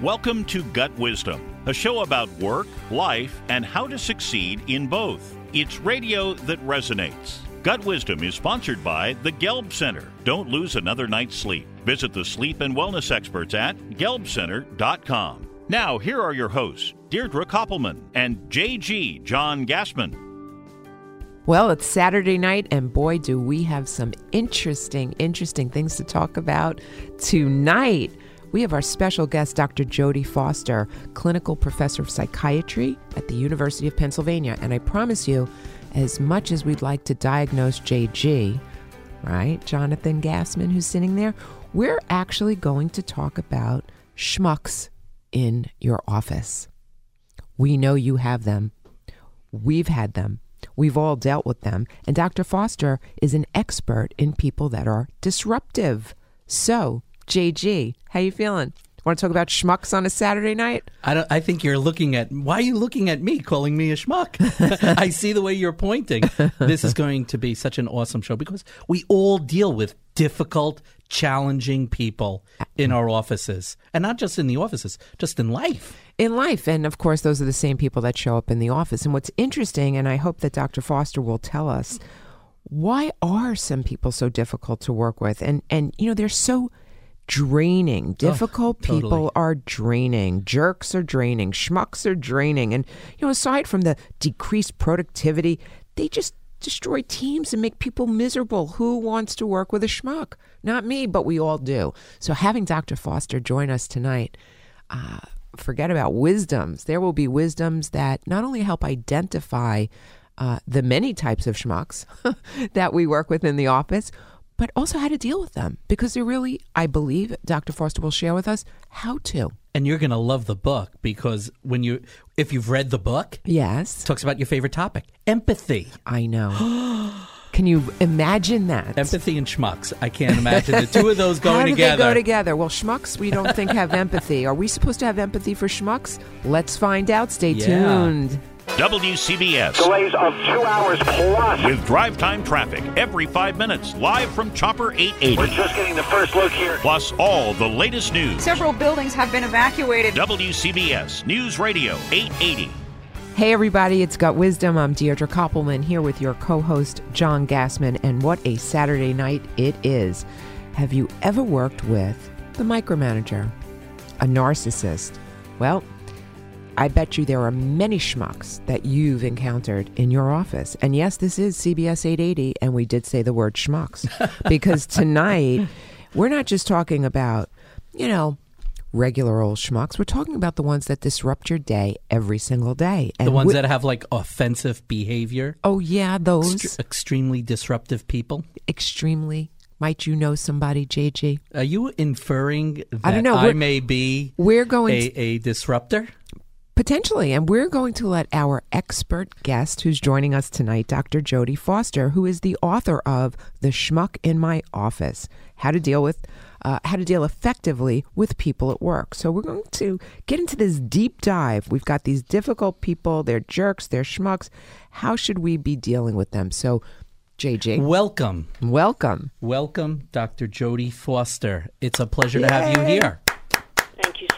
Welcome to Gut Wisdom, a show about work, life, and how to succeed in both. It's radio that resonates. Gut Wisdom is sponsored by the Gelb Center. Don't lose another night's sleep. Visit the sleep and wellness experts at gelbcenter.com. Now, here are your hosts, Deirdre Koppelman and JG John Gassman. Well, it's Saturday night, and boy, do we have some interesting, interesting things to talk about tonight. We have our special guest, Dr. Jody Foster, clinical professor of psychiatry at the University of Pennsylvania. And I promise you, as much as we'd like to diagnose JG, right, Jonathan Gassman, who's sitting there, we're actually going to talk about schmucks in your office. We know you have them. We've had them. We've all dealt with them. And Dr. Foster is an expert in people that are disruptive. So, JG, how you feeling? Want to talk about schmucks on a Saturday night? I don't. I think you're looking at. Why are you looking at me, calling me a schmuck? I see the way you're pointing. This is going to be such an awesome show because we all deal with difficult, challenging people in our offices, and not just in the offices, just in life. In life, and of course, those are the same people that show up in the office. And what's interesting, and I hope that Dr. Foster will tell us, why are some people so difficult to work with? And and you know, they're so draining. Difficult totally. people are draining. Jerks are draining. Schmucks are draining. And, you know, aside from the decreased productivity, they just destroy teams and make people miserable. Who wants to work with a schmuck? Not me, but we all do. So having Dr. Foster join us tonight, uh, forget about wisdoms. There will be wisdoms that not only help identify uh, the many types of schmucks that we work with in the office, but also how to deal with them because they're really, I believe, Dr. Foster will share with us how to. And you're going to love the book because when you, if you've read the book, Yes, it talks about your favorite topic, empathy. I know. Can you imagine that? Empathy and schmucks. I can't imagine the two of those going How do together. they go together? Well, schmucks, we don't think have empathy. Are we supposed to have empathy for schmucks? Let's find out. Stay Yeah. tuned. WCBS. Delays of two hours plus. With drive time traffic every five minutes, live from Chopper 880. We're just getting the first look here. Plus all the latest news. Several buildings have been evacuated. WCBS News Radio 880. Hey, everybody, it's Gut Wisdom. I'm Deirdre Koppelman here with your co host, John Gassman, and what a Saturday night it is. Have you ever worked with the micromanager, a narcissist? Well, I bet you there are many schmucks that you've encountered in your office. And yes, this is CBS 880, and we did say the word schmucks because tonight we're not just talking about, you know, regular old schmucks. We're talking about the ones that disrupt your day every single day. And the ones we- that have like offensive behavior, Oh, yeah, those extre- extremely disruptive people. extremely. Might you know somebody, JG? Are you inferring that I don't know. I We're- may be We're going a, a disruptor? Potentially, and we're going to let our expert guest who's joining us tonight, Dr. Jody Foster, who is the author of The Schmuck in My Office How to Deal with. Uh, how to deal effectively with people at work. So, we're going to get into this deep dive. We've got these difficult people, they're jerks, they're schmucks. How should we be dealing with them? So, JG, Welcome. welcome. Welcome, Dr. Jody Foster. It's a pleasure to have you here.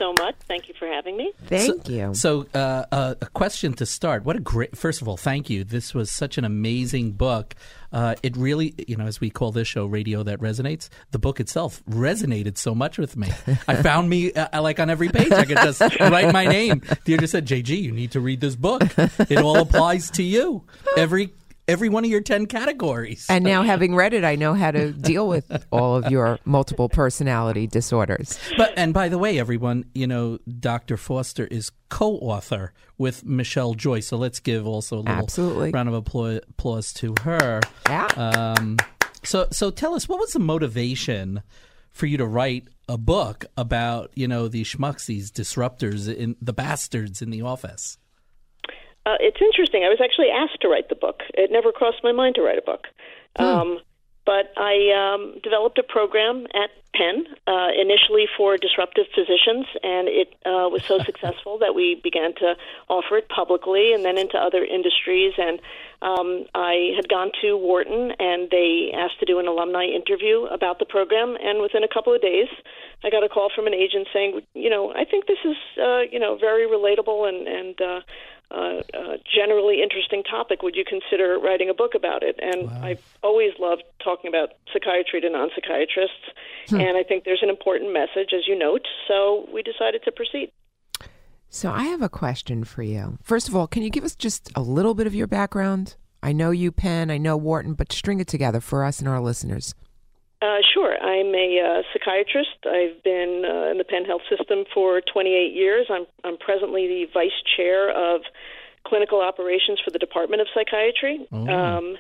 Thank you so much. Thank you for having me. Thank you. So, uh, uh, a question to start. What a great, first of all, thank you. This was such an amazing book. Uh, it really, you know, as we call this show, Radio That Resonates, the book itself resonated so much with me. I found me, uh, like on every page, I could just write my name. Deirdre said, JG, you need to read this book. It all applies to you. Every, every one of your 10 categories. And now, having read it, I know how to deal with all of your multiple personality disorders. But and by the way, everyone, you know, Dr. Foster is co-author with Michelle Joyce. So let's give also a little Absolutely. round of applause, applause to her. Yeah. Um, so so tell us what was the motivation for you to write a book about you know these schmucks, these disruptors, in the bastards in the office. Uh, it's interesting. I was actually asked to write the book. It never crossed my mind to write a book. Um, but I um, developed a program at Penn, uh, initially for disruptive physicians, and it uh, was so successful that we began to offer it publicly and then into other industries. And um, I had gone to Wharton, and they asked to do an alumni interview about the program, and within a couple of days, I got a call from an agent saying, you know, I think this is, uh, you know, very relatable and and uh, uh, uh, generally interesting topic. Would you consider writing a book about it? And Wow. I've always loved talking about psychiatry to non psychiatrists, and I think there's an important message, as you note. So we decided to proceed. So I have a question for you. First of all, can you give us just a little bit of your background? I know you, Penn. I know Wharton, but string it together for us and our listeners. Uh, sure. I'm a uh, psychiatrist. I've been uh, in the Penn Health System for 28 years. I'm, I'm presently the vice chair of clinical operations for the Department of Psychiatry. Um,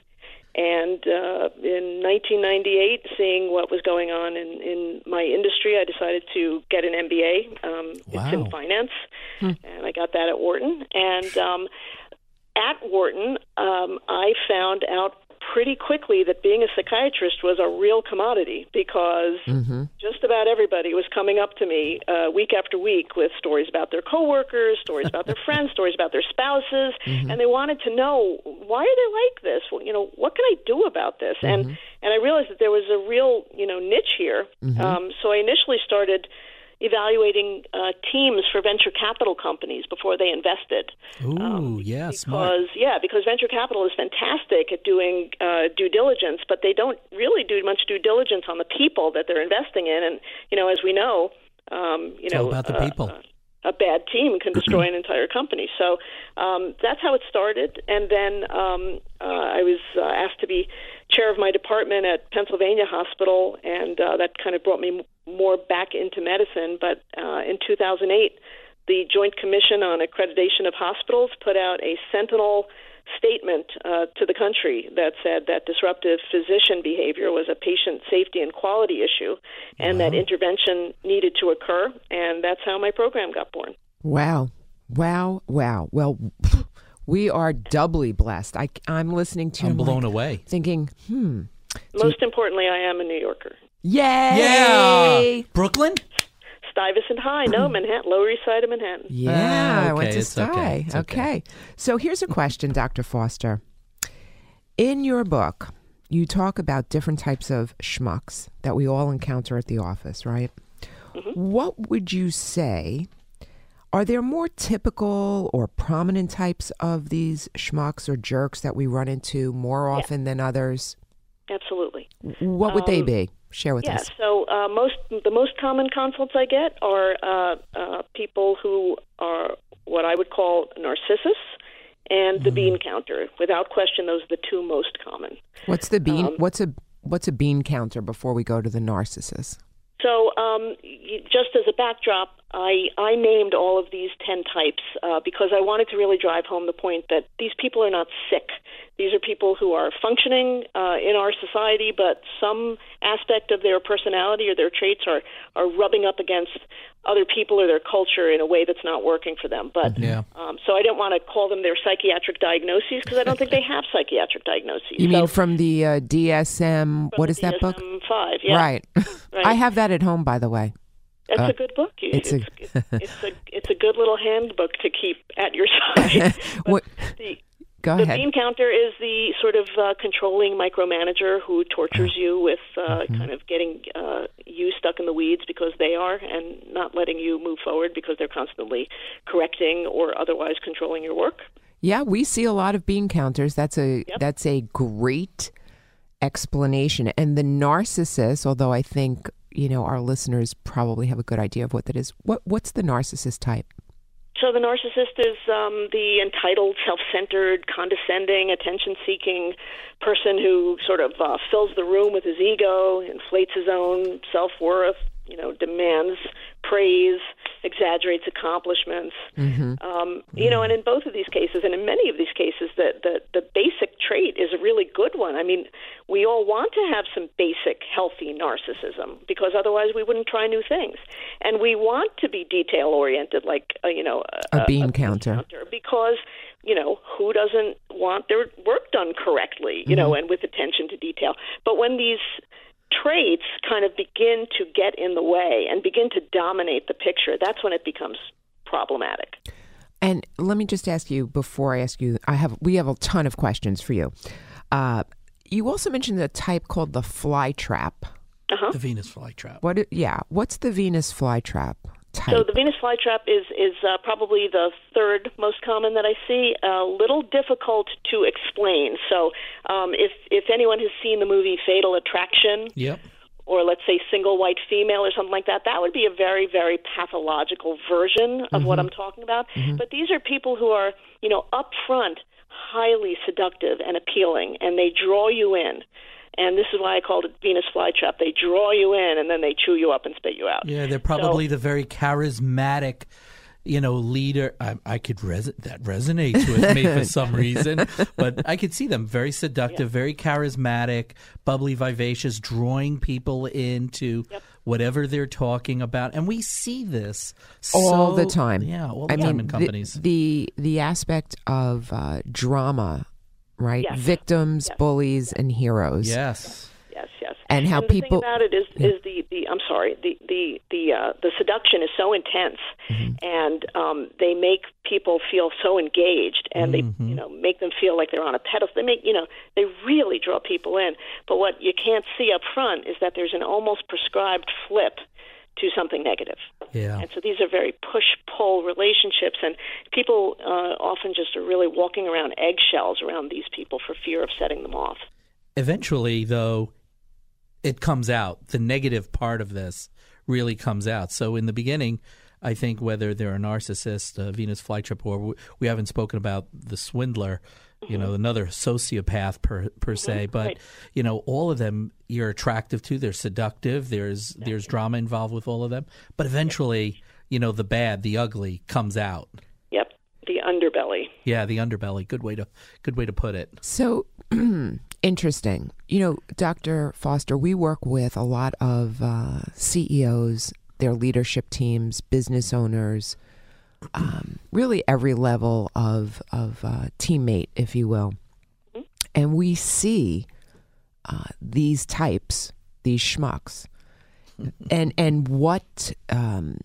and uh, in 1998, seeing what was going on in, in my industry, I decided to get an MBA. Um, It's in finance, and I got that at Wharton. And um, at Wharton, um, I found out pretty quickly that being a psychiatrist was a real commodity because just about everybody was coming up to me uh, week after week with stories about their coworkers, stories about their friends, stories about their spouses, and they wanted to know why are they like this? Well, you know, what can I do about this? And and I realized that there was a real you know niche here. Um, so I initially started evaluating uh, teams for venture capital companies before they invested. Ooh, yeah, smart. Because yeah, because venture capital is fantastic at doing uh, due diligence, but they don't really do much due diligence on the people that they're investing in. And you know, as we know, um, you It's know, about the uh, people. uh, a bad team can destroy an entire company. So um, that's how it started. And then um, uh, I was uh, asked to be chair of my department at Pennsylvania Hospital, and uh, that kind of brought me more back into medicine. But uh, in 2008, the Joint Commission on Accreditation of Hospitals put out a sentinel statement uh, to the country that said that disruptive physician behavior was a patient safety and quality issue, and that intervention needed to occur. And that's how my program got born. Wow. Wow. Wow. Well, we are doubly blessed. I, I'm listening to I'm blown like, away. thinking, hmm. Most importantly, I am a New Yorker. Yay! Yeah, Brooklyn. Stuyvesant High, no, Manhattan, Lower East Side of Manhattan. Yeah, Ah, I went okay, to it's okay, Stuyve. it's okay. So here's a question, Dr. Foster. In your book, you talk about different types of schmucks that we all encounter at the office, right? Mm-hmm. What would you say? Are there more typical or prominent types of these schmucks or jerks that we run into more often than others? Absolutely. What would they Um, be? Share with Yeah. us. So uh, most the most common consults I get are uh, uh, people who are what I would call narcissists and the bean counter. Without question, those are the two most common. What's the bean? um, what's a what's a bean counter before we go to the narcissist? So, um, just as a backdrop, I, I named all of these 10 types uh, because I wanted to really drive home the point that these people are not sick. These are people who are functioning uh, in our society, but some aspect of their personality or their traits are, are rubbing up against other people or their culture in a way that's not working for them. But Yeah. um, so I didn't want to call them their psychiatric diagnoses because I don't think they have psychiatric diagnoses. You so, mean from the uh, DSM? What is that book? Five, yeah. Right. Right. I have that at home, by the way. It's Uh, a good book. You- it's a- it's, it's a it's a good little handbook to keep at your side. What- the, Go the ahead. bean counter is the sort of uh, controlling micromanager who tortures Uh-huh. you with uh, Mm-hmm. kind of getting uh, you stuck in the weeds because they are, and not letting you move forward because they're constantly correcting or otherwise controlling your work. Yeah, we see a lot of bean counters. That's a Yep. that's a great explanation. And the narcissist, although I think you know our listeners probably have a good idea of what that is. What what's the narcissist type? So the narcissist is um, the entitled, self-centered, condescending, attention-seeking person who sort of uh, fills the room with his ego, inflates his own self-worth, you know, demands praise, exaggerates accomplishments. Um, you know, and in both of these cases, and in many of these cases, the, the the basic trait is a really good one. I mean, we all want to have some basic healthy narcissism because otherwise we wouldn't try new things, and we want to be detail oriented, like uh, you know, A a bean counter. because you know who doesn't want their work done correctly you know and with attention to detail but when these traits kind of begin to get in the way and begin to dominate the picture that's when it becomes problematic And let me just ask you before I ask you. I have we have a ton of questions for you. Uh, you also mentioned a type called the fly trap. Uh-huh. The Venus flytrap. What? Yeah. What's the Venus flytrap type? So the Venus flytrap is is uh, probably the third most common that I see. A little difficult to explain. So um, if if anyone has seen the movie Fatal Attraction, Yep. or let's say single white female or something like that, that would be a very, very pathological version of what I'm talking about. But these are people who are, you know, upfront, highly seductive and appealing, and they draw you in. And this is why I called it Venus flytrap. They draw you in, and then they chew you up and spit you out. Yeah, they're probably the very charismatic, you know, leader. I, I could res- that resonates with me for some reason, but I could see them very seductive, very charismatic, bubbly, vivacious, drawing people into whatever they're talking about, and we see this all so- the time. Yeah, all the I time mean, in the- companies. The, the aspect of uh, drama, right? Yes. Victims, Yes. bullies, and heroes. Yes, yes. yes. And how the people- thing about it is, is the, the I'm sorry the the the uh, the seduction is so intense, Mm-hmm. and um, they make people feel so engaged, and they Mm-hmm. you know make them feel like they're on a pedestal. They make you know they really draw people in. But what you can't see up front is that there's an almost prescribed flip to something negative. Yeah. And so these are very push pull relationships, and people uh, often just are really walking around eggshells around these people for fear of setting them off. eventually though it comes out the negative part of this really comes out so in the beginning i think whether they're a narcissist a venus flytrap or we- we haven't spoken about the swindler you know another sociopath per per se but right. you know all of them you're attractive to they're seductive there's there's drama involved with all of them but eventually you know the bad the ugly comes out Yep, the underbelly. yeah the underbelly good way to good way to put it So interesting. You know, Dr. Foster, we work with a lot of uh, CEOs, their leadership teams, business owners, um, really every level of, of uh, teammate, if you will. And we see uh, these types, these schmucks, and and what um,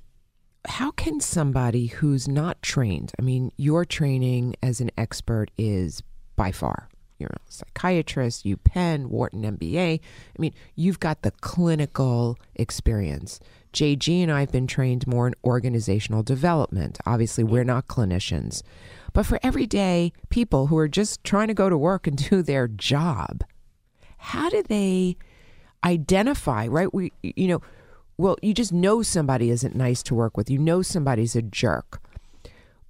how can somebody who's not trained i mean your training as an expert is by far. You're a psychiatrist you penn wharton mba i mean you've got the clinical experience jg and i've been trained more in organizational development. Obviously we're not clinicians. But for everyday people who are just trying to go to work and do their job how do they identify right? We you know well you just know somebody isn't nice to work with. You know somebody's a jerk.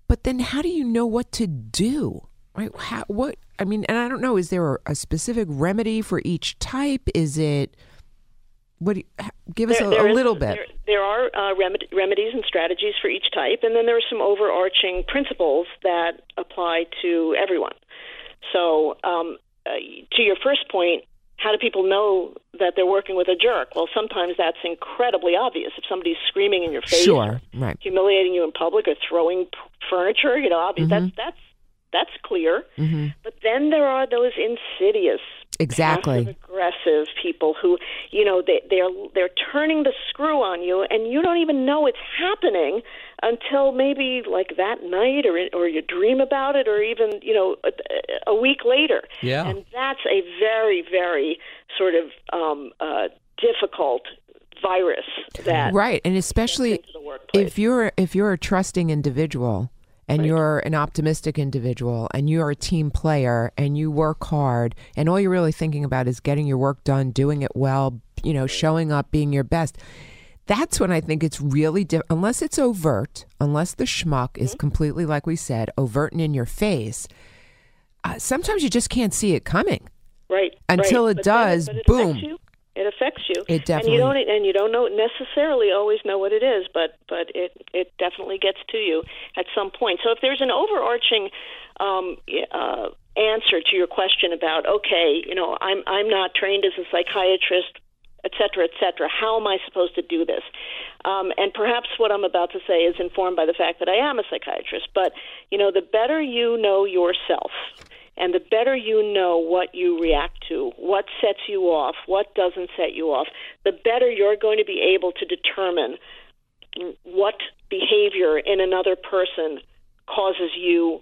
But then how do you know what to do? Right? How, what i mean and i don't know is there a specific remedy for each type? Is it what you, give us There- a, there a is- little bit There, there are uh, remed- remedies and strategies for each type, and then there are some overarching principles that apply to everyone. So, um, uh, to your first point, how do people know that they're working with a jerk? Well, sometimes that's incredibly obvious. If somebody's screaming in your face, sure right humiliating you in public, or throwing furniture, you know, obvious. Mm-hmm. That's that's that's clear. But then there are those insidious exactly. Aggressive people who you know they they're they're turning the screw on you and you don't even know it's happening until maybe like that night or or you dream about it or even you know a, a week later. Yeah. and that's a very very sort of um uh difficult virus that right. And especially the if you're if you're a trusting individual and you're an optimistic individual and you're a team player and you work hard and all you're really thinking about is getting your work done doing it well you know showing up being your best. That's when i think it's really di- unless it's overt unless the schmuck is completely like we said overt and in your face uh, sometimes you just can't see it coming. Right Until right. it But then does, it boom. It affects you It and you don't and you don't know necessarily always know what it is but but it it definitely gets to you at some point so if there's an overarching um uh answer to your question about okay you know i'm i'm not trained as a psychiatrist et cetera, et cetera. How am I supposed to do this? Um, and perhaps what I'm about to say is informed by the fact that I am a psychiatrist. But, you know, the better you know yourself and the better you know what you react to, what sets you off, what doesn't set you off, the better you're going to be able to determine what behavior in another person causes you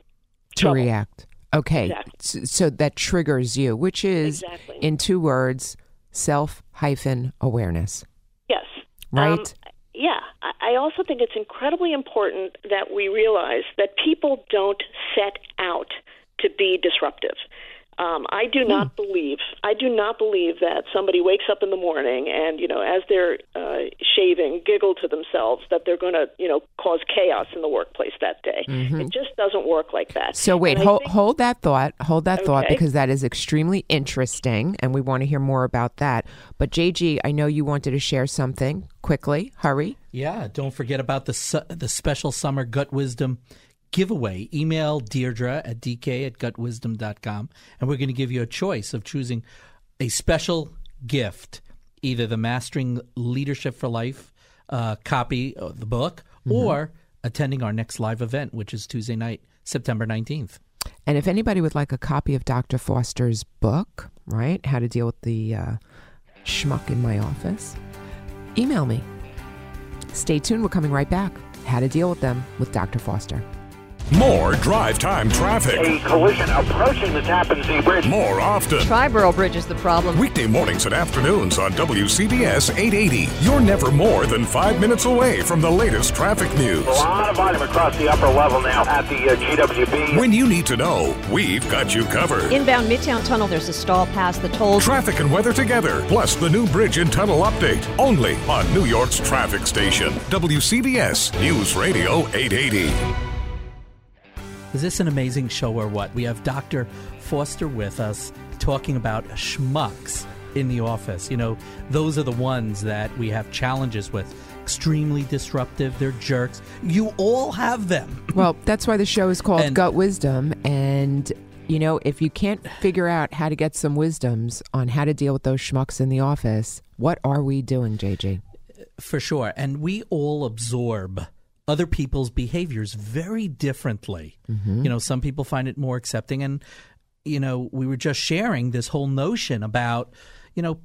to trouble. react okay Exactly. So that triggers you which is Exactly. in two words self hyphen awareness. Yes. Right? Um, yeah. I also think it's incredibly important that we realize that people don't set out to be disruptive. Um, I do not believe I do not believe that somebody wakes up in the morning and you know as they're uh, shaving giggle to themselves that they're going to you know cause chaos in the workplace that day. It just doesn't work like that. So wait, hold, think- hold that thought. Hold that thought because that is extremely interesting, and we want to hear more about that. But JG, I know you wanted to share something quickly. Hurry. Yeah, don't forget about the su- the special summer gut wisdom giveaway. Email Deirdre at dk at gutwisdom.com, and we're going to give you a choice of choosing a special gift, either the Mastering Leadership for Life uh, copy of the book or attending our next live event, which is Tuesday night, September 19th. And if anybody would like a copy of Dr. Foster's book, right, How to Deal with the uh, Schmuck in My Office, email me. Stay tuned. We're coming right back. How to Deal with Them with Dr. Foster. More drive time traffic. A collision approaching the Tappan Zee Bridge. More often. Triborough Bridge is the problem. Weekday mornings and afternoons on WCBS 880. You're never more than five minutes away from the latest traffic news. A lot of volume across the upper level now at the uh, GWB. When you need to know, we've got you covered. Inbound Midtown Tunnel, there's a stall past the toll. Traffic and weather together, plus the new bridge and tunnel update. Only on New York's traffic station. WCBS News Radio 880. Is this an amazing show or what? We have Dr. Foster with us talking about schmucks in the office. You know, those are the ones that we have challenges with. Extremely disruptive, they're jerks. You all have them. Well, that's why the show is called And- Gut Wisdom. And, you know, if you can't figure out how to get some wisdoms on how to deal with those schmucks in the office, what are we doing, JG? For sure. And we all absorb other people's behaviors very differently. You know, some people find it more accepting. And, you know, we were just sharing this whole notion about, you know,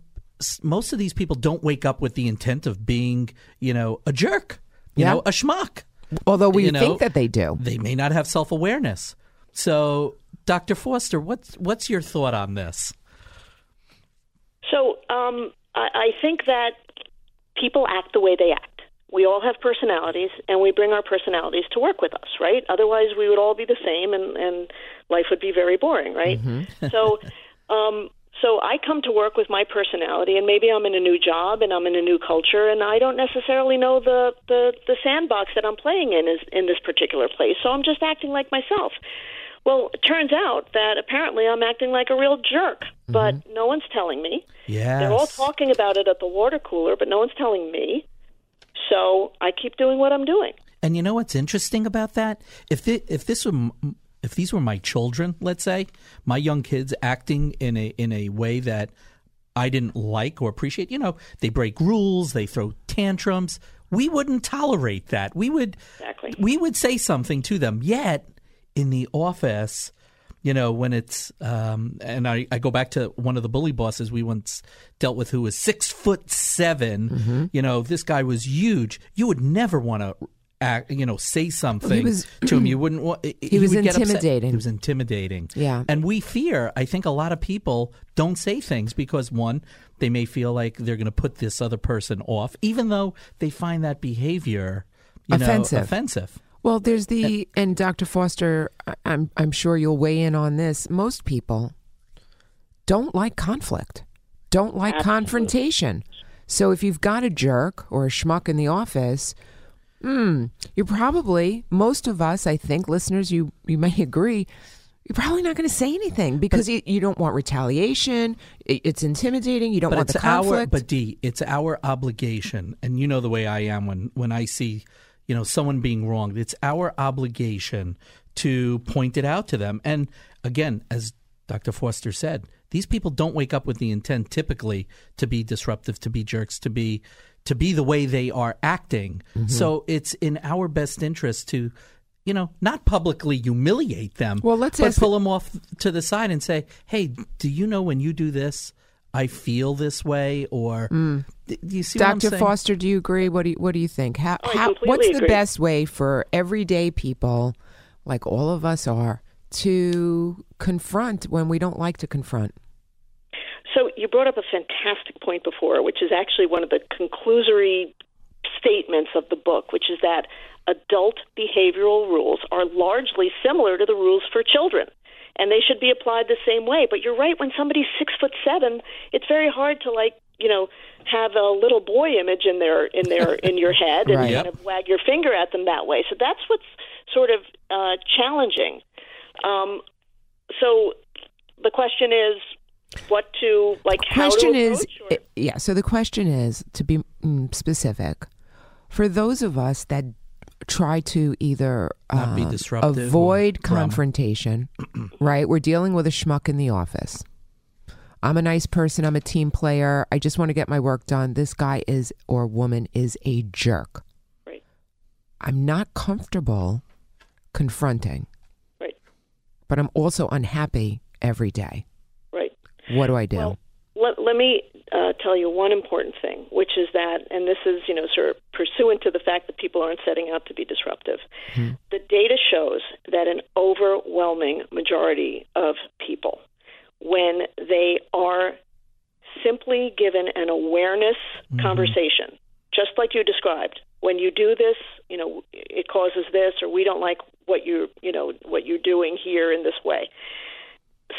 most of these people don't wake up with the intent of being, you know, a jerk, you Yeah. know, a schmuck. Although we You know, think that they do. They may not have self awareness. So, Dr. Foster, what's what's your thought on this? So um, I, I think that people act the way they act. We all have personalities, and we bring our personalities to work with us, right? Otherwise, we would all be the same, and, and life would be very boring, right? so, um, so I come to work with my personality, and maybe I'm in a new job and I'm in a new culture, and I don't necessarily know the the, the sandbox that I'm playing in is in this particular place. So I'm just acting like myself. Well, it turns out that apparently I'm acting like a real jerk, but no one's telling me. Yeah, They're all talking about it at the water cooler, but no one's telling me. So I keep doing what I'm doing. And you know what's interesting about that? If if this were if these were my children, let's say, my young kids acting in a in a way that I didn't like or appreciate, you know, they break rules, they throw tantrums, we wouldn't tolerate that. We would Exactly. we would say something to them. Yet in the office, you know, when it's um, and I, I go back to one of the bully bosses we once dealt with who was six foot 7 Mm-hmm. You know, this guy was huge. You would never want to. Act, you know, say something was- to him. You wouldn't want. He, was get upset. intimidating. He was intimidating. Yeah. and we fear. I think a lot of people don't say things because one, they may feel like they're going to put this other person off, even though they find that behavior you know, Offensive. Well, there's the and Dr. Foster, I'm I'm sure you'll weigh in on this. Most people don't like conflict, don't like confrontation. So if you've got a jerk or a schmuck in the office, hmm, you're probably most of us, I think, listeners, you you may agree. You're probably not going to say anything because you, you don't want retaliation. It- It's intimidating. You don't want the conflict. our but D, it's our obligation, and you know the way I am when when I see you know someone being wronged. It's our obligation to point it out to them. And again, as Dr. Foster said, these people don't wake up with the intent typically to be disruptive, to be jerks, to be to be the way they are acting. Mm-hmm. So it's in our best interest to. You know, not publicly humiliate them. Well, let's but pull them off to the side and say, "Hey, do you know when you do this, I feel this way, or Mm. Do you see what I'm Dr. Foster, do you agree? What do you, what do you think? How, oh, I how completely what's the agree. best way for everyday people, like all of us are, to confront when we don't like to confront? So you you brought up a fantastic point before, which is actually one of the conclusory statements of the book, which is that adult behavioral rules are largely similar to the rules for children. And they should be applied the same way. But you're right, when somebody's six foot seven, it's very hard to like, you know, have a little boy image in their in their in your head and Right. kind of wag your finger at them that way. So that's what's sort of uh, challenging. Um, so the question is what to like how question to is yeah so the question is to be mm, specific for those of us that try to either Not be um, avoid confrontation right? We're dealing with a schmuck in the office. I'm a nice person. I'm a team player. I just want to get my work done. This guy is or woman is a jerk. Right. i'm not comfortable confronting. Right. But i'm also unhappy every day. Right. What do i do? Well, let, let me uh, tell you one important thing, which is that, and this is, you know, sort of pursuant to the fact that people aren't setting out to be disruptive. The data shows that an overwhelming majority of people, when they are simply given an awareness conversation, just like you described, when you do this, you know, it causes this, or we don't like what you're, you know, what you're doing here in this way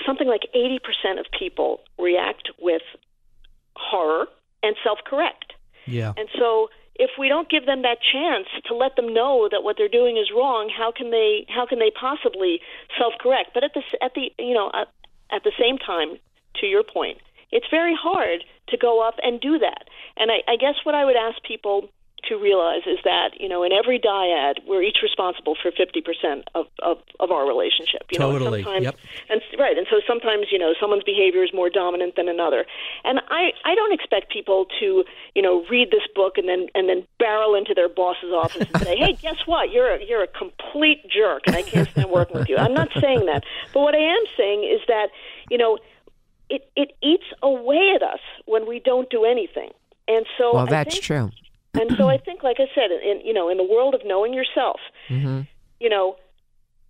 something like 80% of people react with horror and self correct. Yeah. And so if we don't give them that chance to let them know that what they're doing is wrong, how can they how can they possibly self correct? But at the at the you know at, at the same time, to your point, it's very hard to go up and do that. And I, I guess what I would ask people to realize is that you know in every dyad we're each responsible for 50% of, of, of our relationship you know and Totally. sometimes Yep. and right and so sometimes you know someone's behavior is more dominant than another. And i i don't expect people to you know read this book and then and then barrel into their boss's office and say hey guess what? You're a you're a complete jerk and i can't stand working with you. I'm not saying that. But what i am saying is that you know it it eats away at us when we don't do anything. And so well I that's think- true and so I think, like I said, in you know, in the world of knowing yourself, Mm-hmm. you know,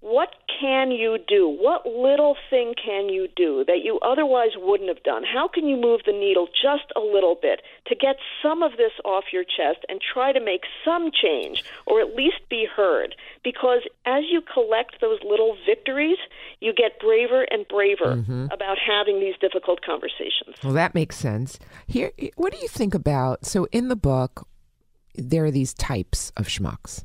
what can you do? What little thing can you do that you otherwise wouldn't have done? How can you move the needle just a little bit to get some of this off your chest and try to make some change or at least be heard? Because as you collect those little victories, you get braver and braver about having these difficult conversations. Well, that makes sense. Here, what do you think about? So, in the book, there are these types of schmucks,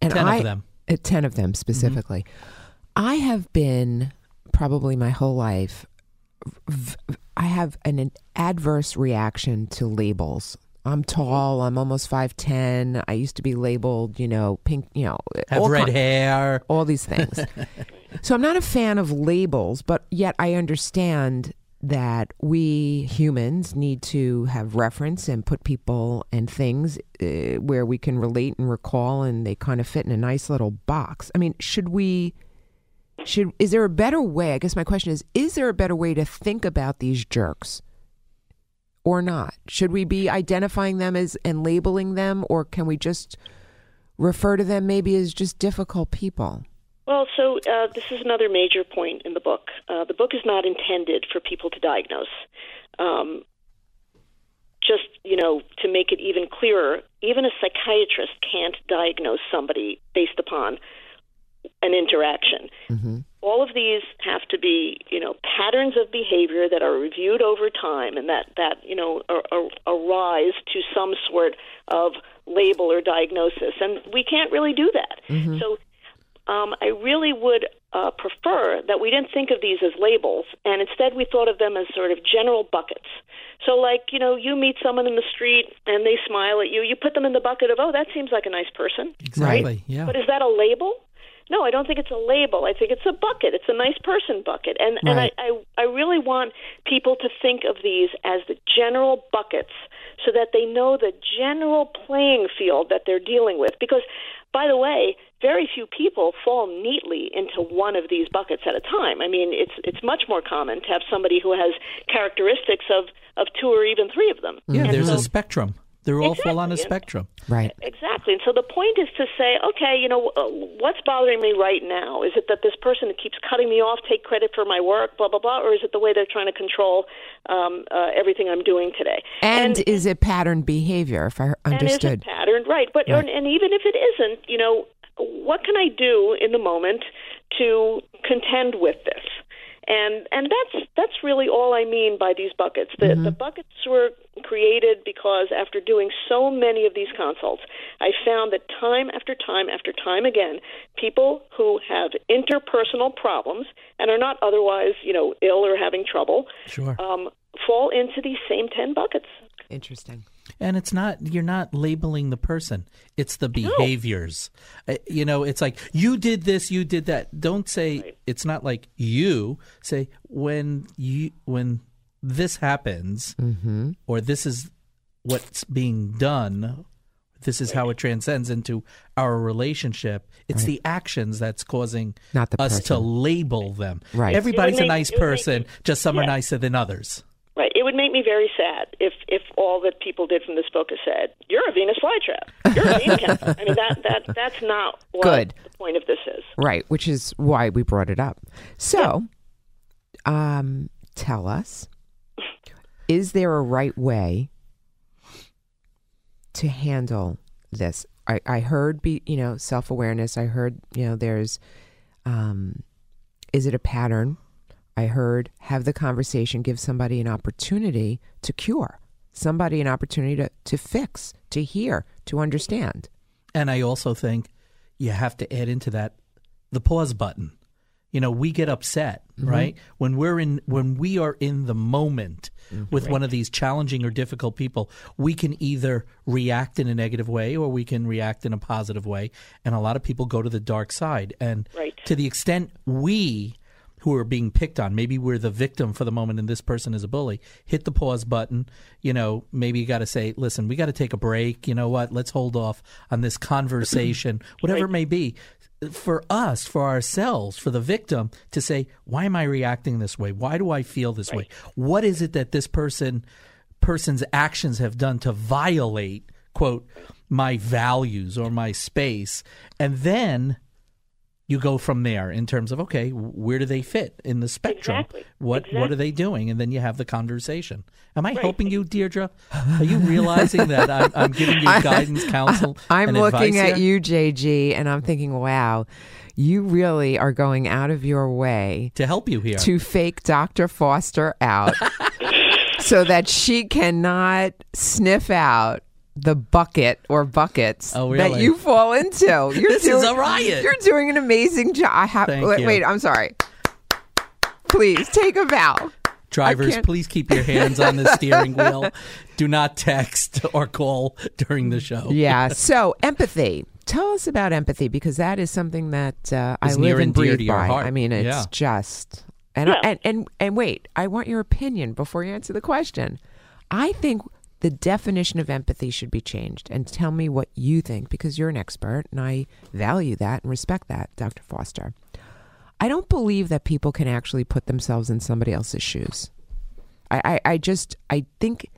and Ten I, of them. uh, ten of them specifically. I have been probably my whole life. v- I have an adverse reaction to labels. I'm tall. I'm almost five ten. I used to be labeled, you know, pink. You know, Have red ki- hair. all these things. so I'm not a fan of labels, but yet I understand that we humans need to have reference and put people and things uh, where we can relate and recall and they kind of fit in a nice little box. I mean, should we should is there a better way? I guess my question is is there a better way to think about these jerks? Or not? Should we be identifying them as and labeling them or can we just refer to them maybe as just difficult people? Well, so uh, this is another major point in the book. Uh, the book is not intended for people to diagnose. Um, just you know, to make it even clearer, even a psychiatrist can't diagnose somebody based upon an interaction. All of these have to be, you know, patterns of behavior that are reviewed over time, and that that you know ar- ar- arise to some sort of label or diagnosis. And we can't really do that. So um, I really would uh, prefer that we didn't think of these as labels, and instead we thought of them as sort of general buckets. So, like, you know, you meet someone in the street and they smile at you, you put them in the bucket of, oh, that seems like a nice person. Exactly. Yeah. But is that a label? No, I don't think it's a label. I think it's a bucket. It's a nice person bucket. And and I, I I really want people to think of these as the general buckets so that they know the general playing field that they're dealing with because by the way, very few people fall neatly into one of these buckets at a time. I mean, it's it's much more common to have somebody who has characteristics of of two or even three of them. Yeah, And there's so- a spectrum. They're all fall on a spectrum. Right. Exactly. And so the point is to say, okay, you know, uh, what's bothering me right now? Is it that this person keeps cutting me off, take credit for my work, blah, blah, blah, or is it the way they're trying to control um, uh, everything I'm doing today? And, is it patterned behavior, if I And is understood? it patterned? Right. But Right. And, and even if it isn't, you know, what can I do in the moment to contend with this? And and that's that's really all I mean by these buckets. The the buckets were created because after doing so many of these consults, I found that time after time after time again, people who have interpersonal problems and are not otherwise, you know, ill or having trouble, Sure. um, fall into these same ten buckets. Interesting. And it's not you're not labeling the person. It's the behaviors. Uh, You know, it's like you did this, you did that. Don't say it's not like you. Say when you when this happens or this is what's being done, this is how it transcends into our relationship. It's the actions that's causing Not the us to label them. Right. Everybody's a nice it would make person, just some are nicer than others. Right. It would make me very sad if if all that people did from this book is said, "You're a Venus flytrap. You're a Venus cancer." I mean, that that that's not what Good. the point of this is. Right, which is why we brought it up. So, um, tell us, is there a right way to handle this? I, I heard, be you know, self awareness. I heard, you know, there's, um, is it a pattern? I heard have the conversation, give somebody an opportunity to cure, somebody an opportunity to, to fix, to hear, to understand. And I also think you have to add into that the pause button. You know, we get upset, mm-hmm. right? When we're in when we are in the moment mm-hmm. with one of these challenging or difficult people, we can either react in a negative way or we can react in a positive way. And a lot of people go to the dark side. And Right. to the extent we who are being picked on. Maybe we're the victim for the moment and this person is a bully. Hit the pause button. You know, maybe you got to say, listen, we got to take a break. You know what? Let's hold off on this conversation, whatever it may be. For us, for ourselves, for the victim to say, why am I reacting this way? Why do I feel this way? What is it that this person person's actions have done to violate quote my values or my space and then you go from there in terms of okay where do they fit in the spectrum Exactly. what what are they doing and then you have the conversation am i helping you deirdre are you realizing that i'm, I'm giving you guidance counsel I'm and looking advice at here? you, JG, and I'm thinking, wow, you really are going out of your way to help you here to fake Dr. Foster out so that she cannot sniff out the bucket or buckets Oh, that you fall into. You're This is doing, a riot. You're doing an amazing job. I have Thank wait, you. wait, I'm sorry. Please take a bow. drivers please keep your hands on the steering wheel do not text or call during the show Yeah. So empathy. Tell us about empathy because that is something that uh, I live and and breathe to your by. heart. I mean, it's Yeah. just and, Yeah. and and and wait. I want your opinion before you answer the question. I think the definition of empathy should be changed. And tell me what you think because you're an expert, and I value that and respect that, Dr. Foster. I don't believe that people can actually put themselves in somebody else's shoes. I, I, I just I think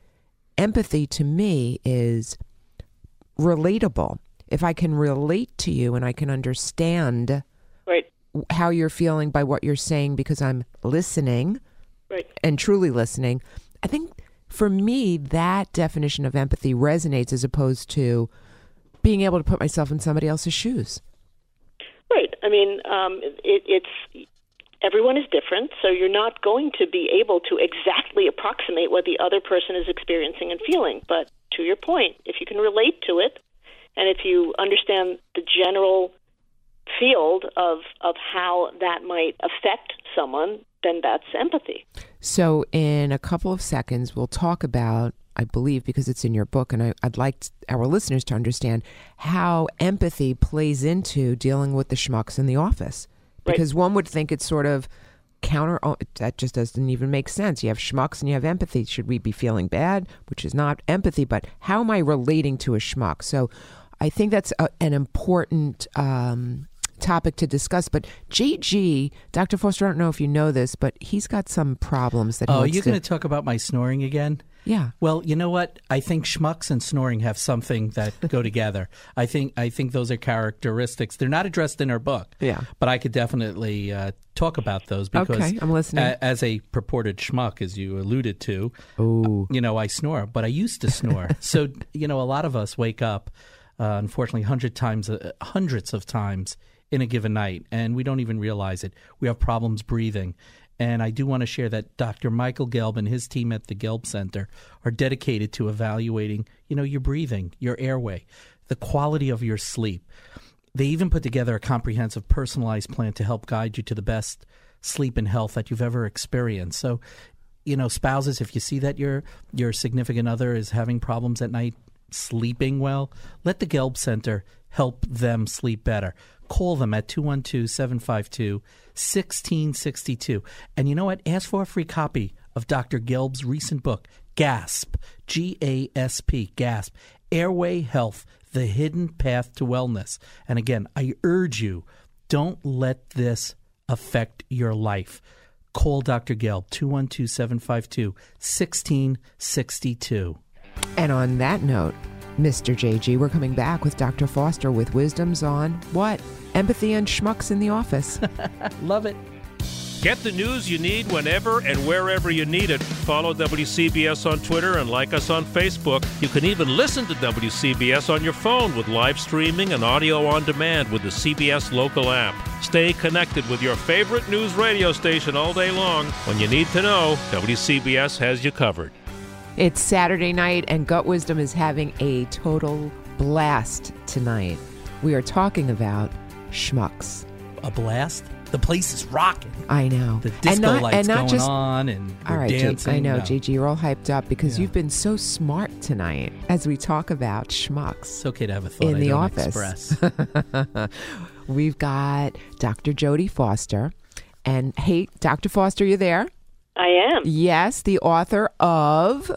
empathy to me is relatable. If I can relate to you and I can understand Right. how you're feeling by what you're saying because I'm listening Right. and truly listening, I think for me that definition of empathy resonates as opposed to being able to put myself in somebody else's shoes. Right. I mean, um, it, it's everyone is different, so you're not going to be able to exactly approximate what the other person is experiencing and feeling. But to your point, if you can relate to it, and if you understand the general field of of how that might affect someone, then that's empathy. So, in a couple of seconds, we'll talk about, I believe, because it's in your book, and I, I'd like our listeners to understand how empathy plays into dealing with the schmucks in the office. Right. Because one would think it's sort of counter, oh, that just doesn't even make sense. You have schmucks and you have empathy. Should we be feeling bad? Which is not empathy, but how am I relating to a schmuck? So, I think that's a, an important. Um, topic to discuss but JG Dr. Foster I don't know if you know this but he's got some problems that oh you're going to talk about my snoring again Yeah. Well, you know what? I think schmucks and snoring have something that go together. I think I think those are characteristics. They're not addressed in our book. Yeah. But I could definitely uh, talk about those because Okay, I'm listening. a- as a purported schmuck, as you alluded to, Ooh. you know, I snore, but I used to snore. so you know, a lot of us wake up, uh, unfortunately, hundred times, uh, hundreds of times in a given night, and we don't even realize it. We have problems breathing. And I do want to share that Dr. Michael Gelb and his team at the Gelb Center are dedicated to evaluating, you know, your breathing, your airway, the quality of your sleep. They even put together a comprehensive personalized plan to help guide you to the best sleep and health that you've ever experienced. So, you know, spouses, if you see that your your significant other is having problems at night sleeping well, let the Gelb Center help them sleep better. Call them at 212 752 1662. And you know what? Ask for a free copy of Dr. Gelb's recent book, GASP, G A S P, GASP, Airway Health, The Hidden Path to Wellness. And again, I urge you, don't let this affect your life. Call Dr. Gelb, 212 752 1662. And on that note, Mr. JG, we're coming back with Dr. Foster with wisdoms on what? Empathy and schmucks in the office. Love it. Get the news you need whenever and wherever you need it. Follow WCBS on Twitter and like us on Facebook. You can even listen to WCBS on your phone with live streaming and audio on demand with the CBS local app. Stay connected with your favorite news radio station all day long. When you need to know, WCBS has you covered. It's Saturday night, and Gut Wisdom is having a total blast tonight. We are talking about schmucks. A blast? The place is rocking. I know. The disco and not, lights and not going just, on and All we're dancing. I know, No. JG, uh, you're all hyped up because Yeah. you've been so smart tonight as we talk about schmucks. It's okay to have a thought In I the don't office. express. We've got Dr. Jody Foster. And hey, Dr. Foster, you there? I am. Yes, the author of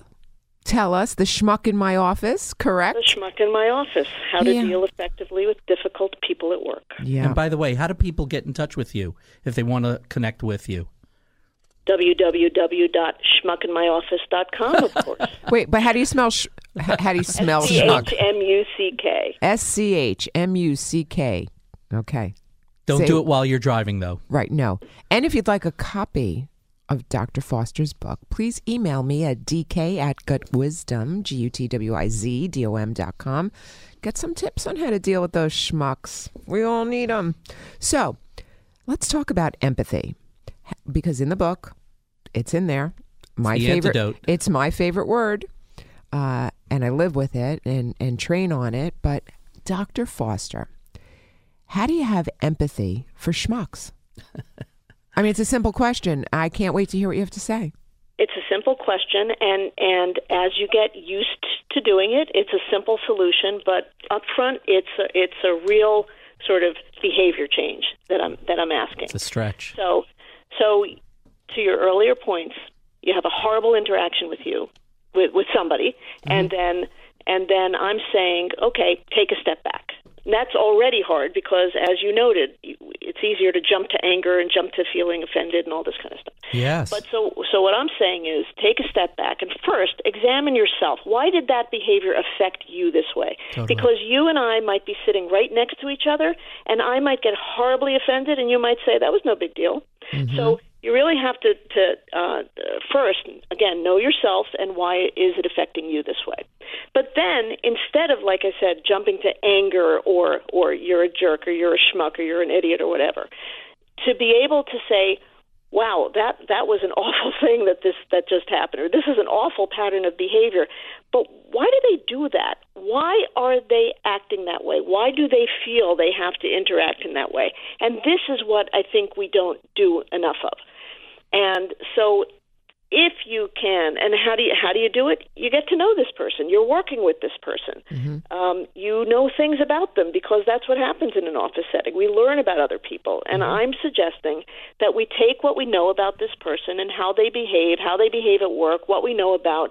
Tell Us, The Schmuck in My Office, correct? The schmuck in my office. How to Yeah. deal effectively with difficult people at work. Yeah. And by the way, how do people get in touch with you if they want to connect with you? www.schmuckinmyoffice.com, of course. Wait, but how do you smell? Sh- how do you smell schmuck? C-H-M-U-C-K. S C H M U C K. Okay. Don't Say- do it while you're driving, though. Right, no. And if you'd like a copy of Dr. Foster's book, please email me at dk at gutwisdom, G U T W I Z D O M dot com. Get some tips on how to deal with those schmucks. We all need them. So let's talk about empathy. Because in the book, it's in there. My the favorite. antidote. It's my favorite word. Uh, and I live with it and, and train on it. But Dr. Foster, how do you have empathy for schmucks? I mean, it's a simple question. I can't wait to hear what you have to say. It's a simple question, and, and as you get used to doing it, it's a simple solution. But up front, it's a, it's a real sort of behavior change that I'm that I'm asking. It's a stretch. So, so to your earlier points, you have a horrible interaction with you, with with somebody, and mm-hmm. then and then I'm saying, okay, take a step back. And that's already hard because, as you noted, it's easier to jump to anger and jump to feeling offended and all this kind of stuff. Yes. But so, so what I'm saying is, take a step back and first examine yourself. Why did that behavior affect you this way? Totally. Because you and I might be sitting right next to each other, and I might get horribly offended, and you might say that was no big deal. Mm-hmm. So you really have to, to uh, first, again, know yourself and why is it affecting you this way. But then, instead of, like I said, jumping to anger or or you're a jerk or you're a schmuck or you're an idiot or whatever, to be able to say, wow, that that was an awful thing that this that just happened, or this is an awful pattern of behavior. But why do they do that? Why are they acting that way? Why do they feel they have to interact in that way? And this is what I think we don't do enough of. And so if you can, and how do you how do you do it? You get to know this person. You're working with this person. Um, you know things about them because that's what happens in an office setting. We learn about other people, and I'm suggesting that we take what we know about this person and how they behave, how they behave at work, what we know about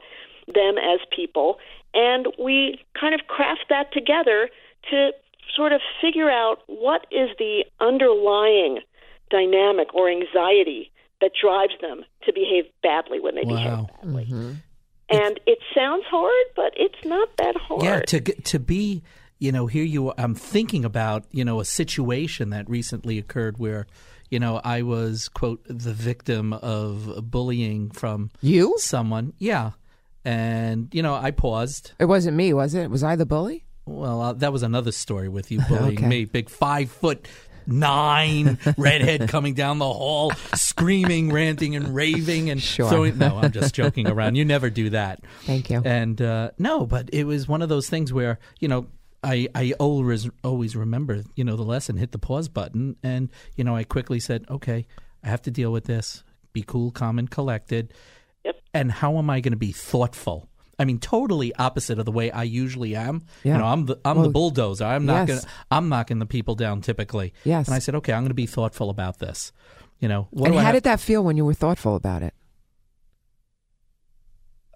them as people, and we kind of craft that together to sort of figure out what is the underlying dynamic or anxiety that drives them to behave badly when they Wow. behave badly. And it sounds hard, but it's not that hard. Yeah, to to be, you know, here you. I'm thinking about, you know, a situation that recently occurred where, you know, I was quote the victim of bullying from You? someone. Yeah, and you know, I paused. It wasn't me, was it? Was I the bully? Well, uh, that was another story with you bullying Okay. me. Big five foot nine redhead coming down the hall, screaming, ranting, and raving, and Sure. throwing. No, I'm just joking around. You never do that. Thank you. And uh, no, but it was one of those things where you know. I, I always always remember you know the lesson hit the pause button and you know I quickly said okay I have to deal with this be cool calm and collected Yep. and how am I going to be thoughtful I mean totally opposite of the way I usually am Yeah. you know I'm the I'm Well, the bulldozer I'm not yes. going I'm knocking the people down typically Yes. and I said okay I'm going to be thoughtful about this you know and how did that feel when you were thoughtful about it?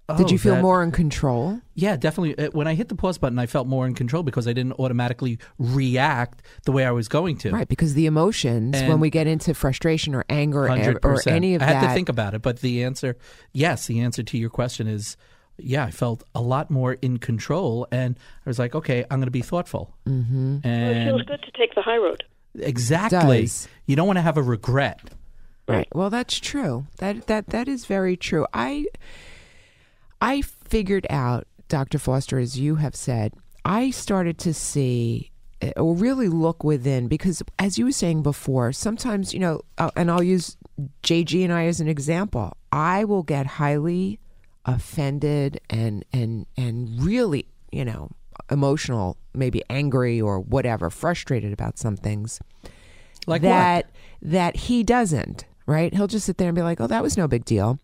Oh, Did you feel that- more in control? Yeah, definitely. Uh, When I hit the pause button, I felt more in control because I didn't automatically react the way I was going to. Right, because the emotions, when we get into frustration or anger or, Hundred or any of that, I had to think about it, but the answer, yes, the answer to your question is, yeah, I felt a lot more in control, and I was like, okay, I'm going to be thoughtful. Mm-hmm. Well, it feels good to take the high road. exactly, Does. you don't want to have a regret. Right. Well, that's true. That that that is very true. I I figured out, Dr. Foster, as you have said, I started to see uh, or really look within because, as you were saying before, sometimes you know, uh, and I'll use JG and I as an example. I will get highly offended and and and really, you know, emotional, maybe angry or whatever, frustrated about some things Like that that he doesn't right? He'll just sit there and be like oh that was no big deal.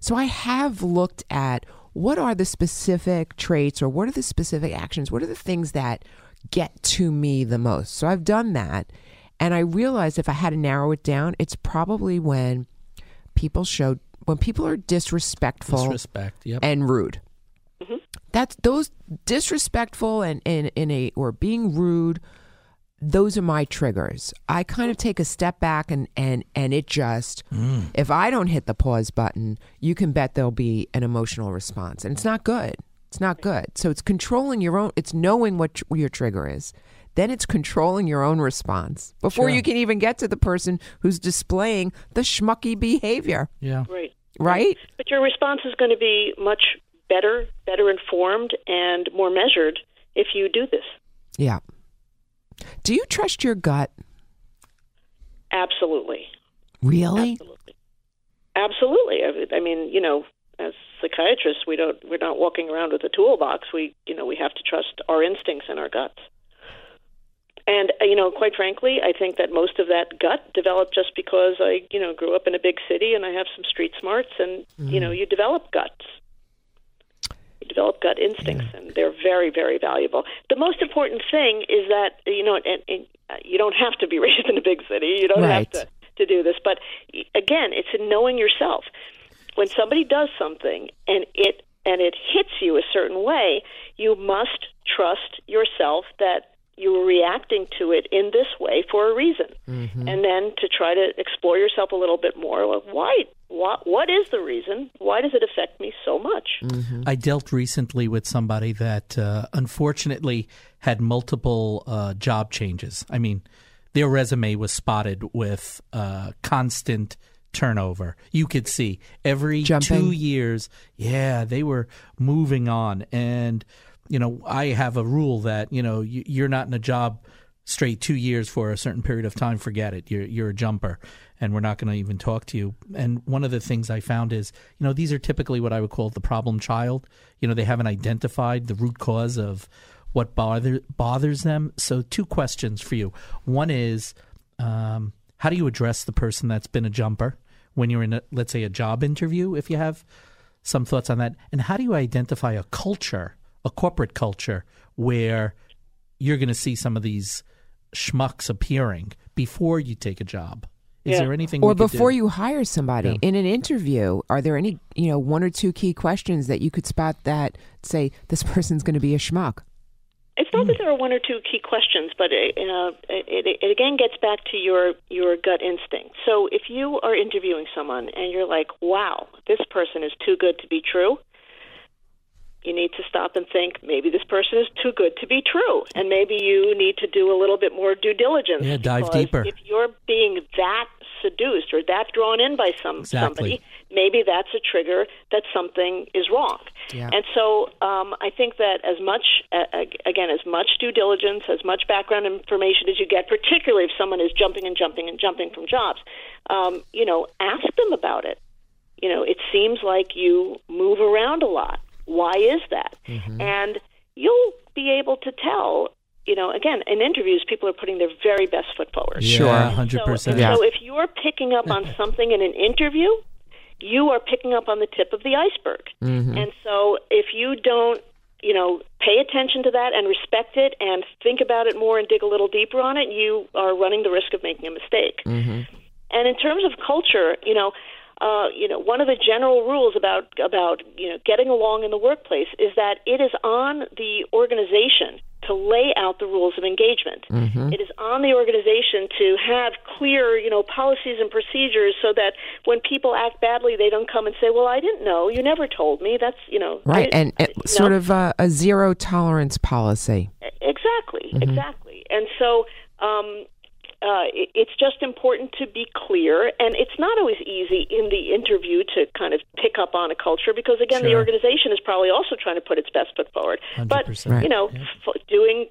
So i have looked at what are the specific traits or what are the specific actions? What are the things that get to me the most? So i've done that and i realized if i had to narrow it down it's probably when people show when people are disrespectful? Disrespect. Yep. and rude. Mm-hmm. That's those disrespectful and in in a or being rude. Those are my triggers. I kind of take a step back and and and it just mm. if I don't hit the pause button, you can bet there'll be an emotional response, and it's not good. It's not good. So it's controlling your own. It's knowing what tr- your trigger is. Then it's controlling your own response before Sure. you can even get to the person who's displaying the schmucky behavior. yeah. Right. Right? But your response is going to be much better, better informed, and more measured if you do this. Yeah. Do you trust your gut? Absolutely. Really? Absolutely. Absolutely. I- mean, you know, as psychiatrists, we don't we're not walking around with a toolbox. We, you know, we have to trust our instincts and our guts. And uh, you know, quite frankly, I think that most of that gut developed just because I, you know, grew up in a big city and I have some street smarts and you know, you develop guts. You develop gut instincts and they're very very valuable. The most important thing is that, you know, and, and uh, you don't have to be raised in a big city. You don't Right. have to to do this, but again, it's in knowing yourself. When somebody does something and it and it hits you a certain way, you must trust yourself that you were reacting to it in this way for a reason, and then to try to explore yourself a little bit more. Like, why? What? What is the reason? Why does it affect me so much? I dealt recently with somebody that uh, unfortunately had multiple uh, job changes. I mean, their resume was spotted with uh, constant turnover. You could see every Jumping. two years, yeah, they were moving on. And, you know, I have a rule that, you know, you, you're not in a job straight two years for a certain period of time, forget it. You're, you're a jumper and we're not going to even talk to you. And one of the things I found is, you know, these are typically what I would call the problem child. You know, they haven't identified the root cause of what bother, bothers them. So, two questions for you. One is, um, how do you address the person that's been a jumper when you're in, a, let's say, a job interview, if you have some thoughts on that? And how do you identify a culture, a corporate culture, where you're going to see some of these schmucks appearing before you take a job? Is Yeah. there anything or before do? you hire somebody Yeah. in an interview are there any you know one or two key questions that you could spot that say this person's going to be a schmuck It's not that there are one or two key questions, but it, uh, it, it again gets back to your your gut instinct. So if you are interviewing someone and you're like, "Wow, this person is too good to be true," you need to stop and think maybe this person is too good to be true, and maybe you need to do a little bit more due diligence. Yeah, dive deeper. If you're being that seduced or that drawn in by some Exactly. somebody, maybe that's a trigger that something is wrong. Yeah. And so um, I think that as much, uh, again, as much due diligence, as much background information as you get, particularly if someone is jumping and jumping and jumping from jobs, um, you know, ask them about it. You know, it seems like you move around a lot. Why is that? And you'll be able to tell. You know, again, in interviews, people are putting their very best foot forward. Sure. Yeah, hundred So, percent. and Yeah. so if you're picking up on something in an interview, you are picking up on the tip of the iceberg. Mm-hmm. And so if you don't, you know, pay attention to that and respect it and think about it more and dig a little deeper on it, you are running the risk of making a mistake. Mm-hmm. And in terms of culture, you know, uh, you know, one of the general rules about about you know getting along in the workplace is that it is on the organization to lay out the rules of engagement. It is on the organization to have clear, you know, policies and procedures so that when people act badly, they don't come and say, "Well, I didn't know. You never told me." That's you know, Right, I- and, you sort know? of a, a zero tolerance policy. Exactly, Mm-hmm. exactly. And so um, uh, it's just important to be clear, and it's not always easy in the interview to kind of pick up on a culture because, again, the organization is probably also trying to put its best foot forward. But 100%. Right. you know, f- doing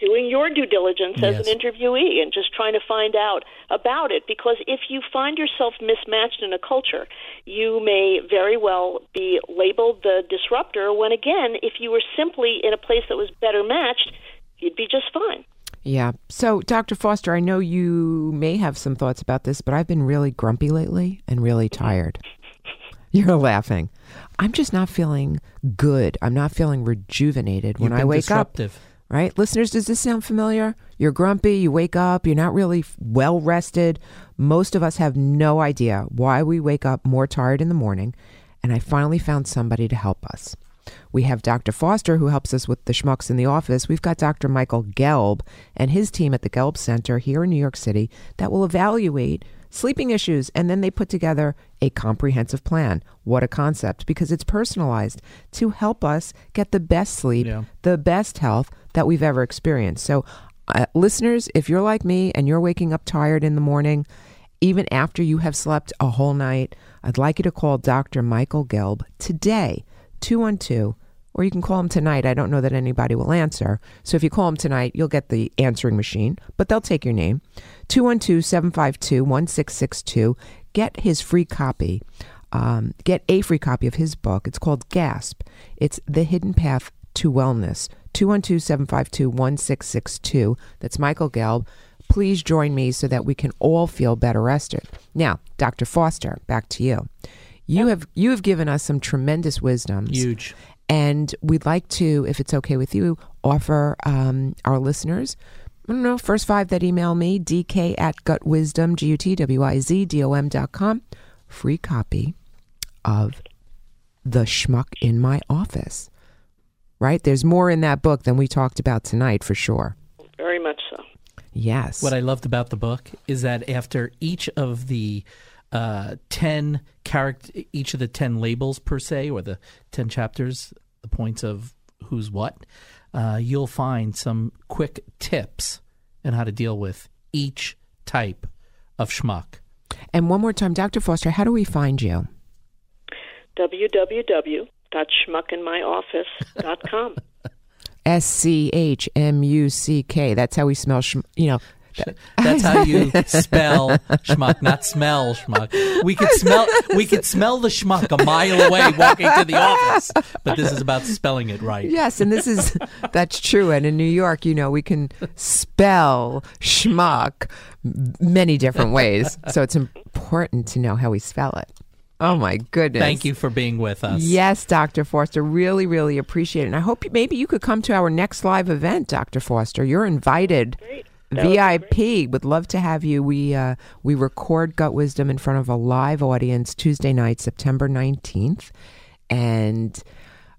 doing your due diligence as Yes. an interviewee and just trying to find out about it because if you find yourself mismatched in a culture you may very well be labeled the disruptor when again if you were simply in a place that was better matched you'd be just fine Yeah. So, Dr. Foster, I know you may have some thoughts about this, but I've been really grumpy lately and really tired. You're laughing. I'm just not feeling good. I'm not feeling rejuvenated when You've I been wake disruptive. up. Right? Listeners, does this sound familiar? You're grumpy, you wake up, you're not really well rested. Most of us have no idea why we wake up more tired in the morning. And I finally found somebody to help us. We have Dr. Foster, who helps us with the schmucks in the office. We've got Dr. Michael Gelb and his team at the Gelb Center here in New York City that will evaluate sleeping issues. And then they put together a comprehensive plan. What a concept, because it's personalized to help us get the best sleep, Yeah. the best health that we've ever experienced. So, uh, listeners, if you're like me and you're waking up tired in the morning, even after you have slept a whole night, I'd like you to call Dr. Michael Gelb today, 212, or you can call him tonight. I don't know that anybody will answer. So if you call him tonight, you'll get the answering machine, but they'll take your name. 212 752 1662. Get his free copy. Um, get a free copy of his book. It's called Gasp. It's The Hidden Path to Wellness. 212 752 1662. That's Michael Gelb. Please join me so that we can all feel better rested. Now, Dr. Foster, back to you. You have you have given us some tremendous wisdom. Huge. And we'd like to, if it's okay with you, offer um, our listeners, I don't know, first five that email me, dk at gutwisdom, G-U-T-W-I-Z-D-O-M dot com, free copy of The Schmuck in My Office. Right? There's more in that book than we talked about tonight, for sure. very much so Yes. What I loved about the book is that after each of the uh, ten character, each of the ten labels per se, or the ten chapters, the points of who's what, uh, you'll find some quick tips on how to deal with each type of schmuck. and one more time, Dr. Foster, how do we find you? www.schmuckinmyoffice.com S C H M U C K. In my office dot com. S C H M U C K. That's how we smell, sh- you know. That- That's how you spell schmuck, not smell schmuck. We could smell we could smell the schmuck a mile away walking to the office, but this is about spelling it right. Yes, and this is that's true. And in New York, you know, we can spell schmuck many different ways. So it's important to know how we spell it. Oh my goodness! Thank you for being with us. Yes, Dr. Foster, really, really appreciate it. And I hope maybe you could come to our next live event, Dr. Foster. You're invited. Great. That would be VIP would love to have you. We uh, we record Gut Wisdom in front of a live audience Tuesday night, September nineteenth, and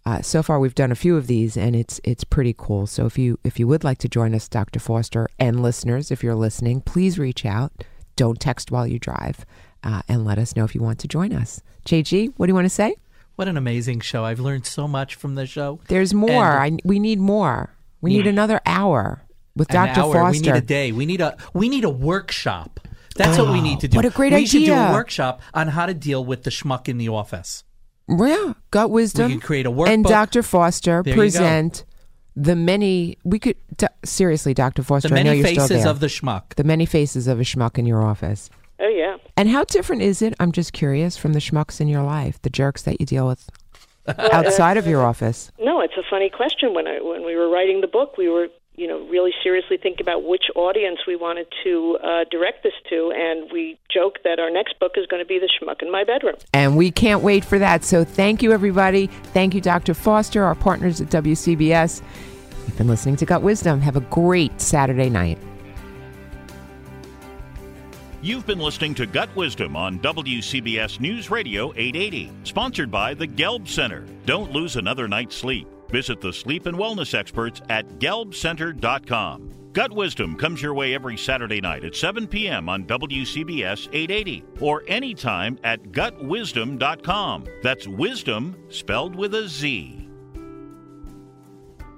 uh, so far we've done a few of these, and it's it's pretty cool. So if you if you would like to join us, Dr. Foster, and listeners, if you're listening, please reach out. Don't text while you drive, uh, and let us know if you want to join us. JG, what do you want to say? What an amazing show. I've learned so much from the show. There's more. I, we need more. We need another hour with An Dr. hour. Foster. We need a day. We need a we need a workshop. That's what we oh, need to do. Oh, what a great we should do a workshop on how to deal with the schmuck in the office. Yeah, gut wisdom. We could create a and. Dr. Foster There present the many. We could do, seriously, Dr. Foster. The I know many you're still faces there. of the schmuck. the many faces of a schmuck in your office. Oh yeah. And how different is it? I'm just curious from the schmucks in your life, the jerks that you deal with outside uh, of your office. No, it's a funny question. When I when we were writing the book, we were you know really seriously think about which audience we wanted to uh, direct this to, and we joke that our next book is going to be the schmuck in my bedroom. And we can't wait for that. So thank you, everybody. Thank you, Dr. Foster, our partners at WCBS. You've been listening to Gut Wisdom. Have a great Saturday night. You've been listening to Gut Wisdom on WCBS News Radio 880, sponsored by the Gelb Center. Don't lose another night's sleep. Visit the sleep and wellness experts at gelbcenter.com. Gut Wisdom comes your way every Saturday night at 7 p.m. on WCBS 880 or anytime at gutwisdom.com. That's wisdom spelled with a Z.